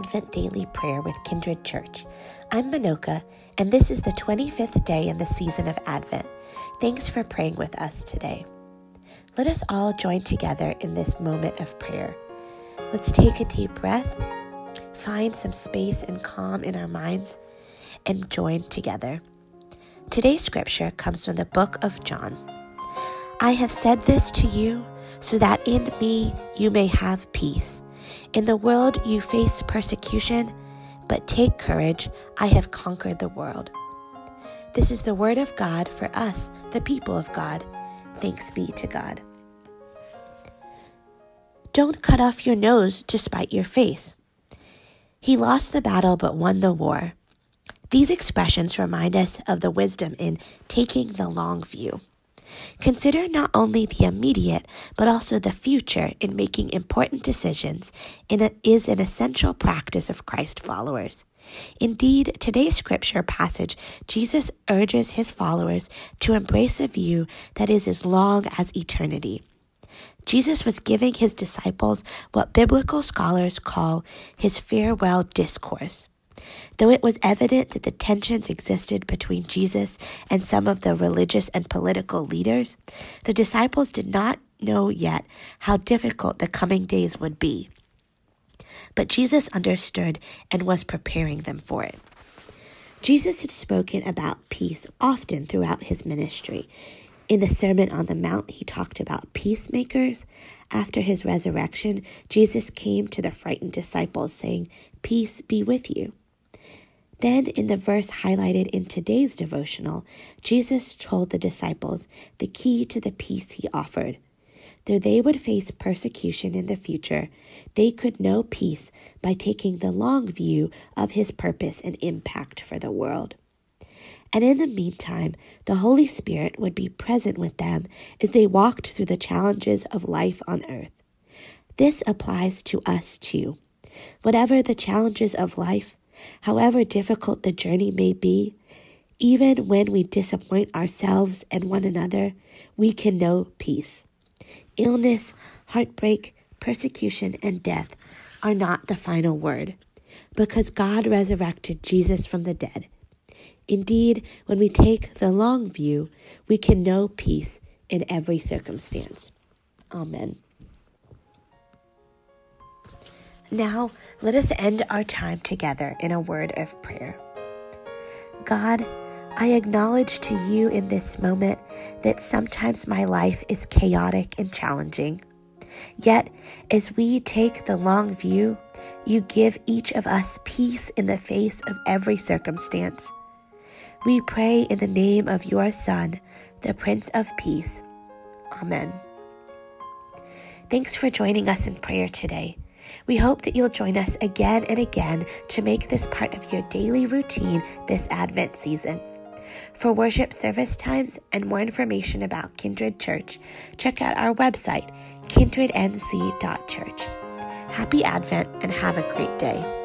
Advent Daily Prayer with Kindred Church. I'm Manoka, and this is the 25th day in the season of Advent. Thanks for praying with us today. Let us all join together in this moment of prayer. Let's take a deep breath, find some space and calm in our minds, and join together. Today's scripture comes from the book of John. I have said this to you so that in me you may have peace. In the world you face persecution, but take courage, I have conquered the world. This is the word of God for us, the people of God. Thanks be to God. Don't cut off your nose to spite your face. He lost the battle but won the war. These expressions remind us of the wisdom in taking the long view. Consider not only the immediate, but also the future in making important decisions a, is an essential practice of Christ followers. Indeed, today's scripture passage, Jesus urges his followers to embrace a view that is as long as eternity. Jesus was giving his disciples what biblical scholars call his farewell discourse. Though it was evident that the tensions existed between Jesus and some of the religious and political leaders, the disciples did not know yet how difficult the coming days would be. But Jesus understood and was preparing them for it. Jesus had spoken about peace often throughout his ministry. In the Sermon on the Mount, he talked about peacemakers. After his resurrection, Jesus came to the frightened disciples, saying, Peace be with you. Then, in the verse highlighted in today's devotional, Jesus told the disciples the key to the peace he offered. Though they would face persecution in the future, they could know peace by taking the long view of his purpose and impact for the world. And in the meantime, the Holy Spirit would be present with them as they walked through the challenges of life on earth. This applies to us too. Whatever the challenges of life, However difficult the journey may be, even when we disappoint ourselves and one another, we can know peace. Illness, heartbreak, persecution, and death are not the final word because God resurrected Jesus from the dead. Indeed, when we take the long view, we can know peace in every circumstance. Amen. Now, let us end our time together in a word of prayer. God, I acknowledge to you in this moment that sometimes my life is chaotic and challenging. Yet, as we take the long view, you give each of us peace in the face of every circumstance. We pray in the name of your Son, the Prince of Peace. Amen. Thanks for joining us in prayer today. We hope that you'll join us again and again to make this part of your daily routine this Advent season. For worship service times and more information about Kindred Church, check out our website, kindrednc.church. Happy Advent and have a great day.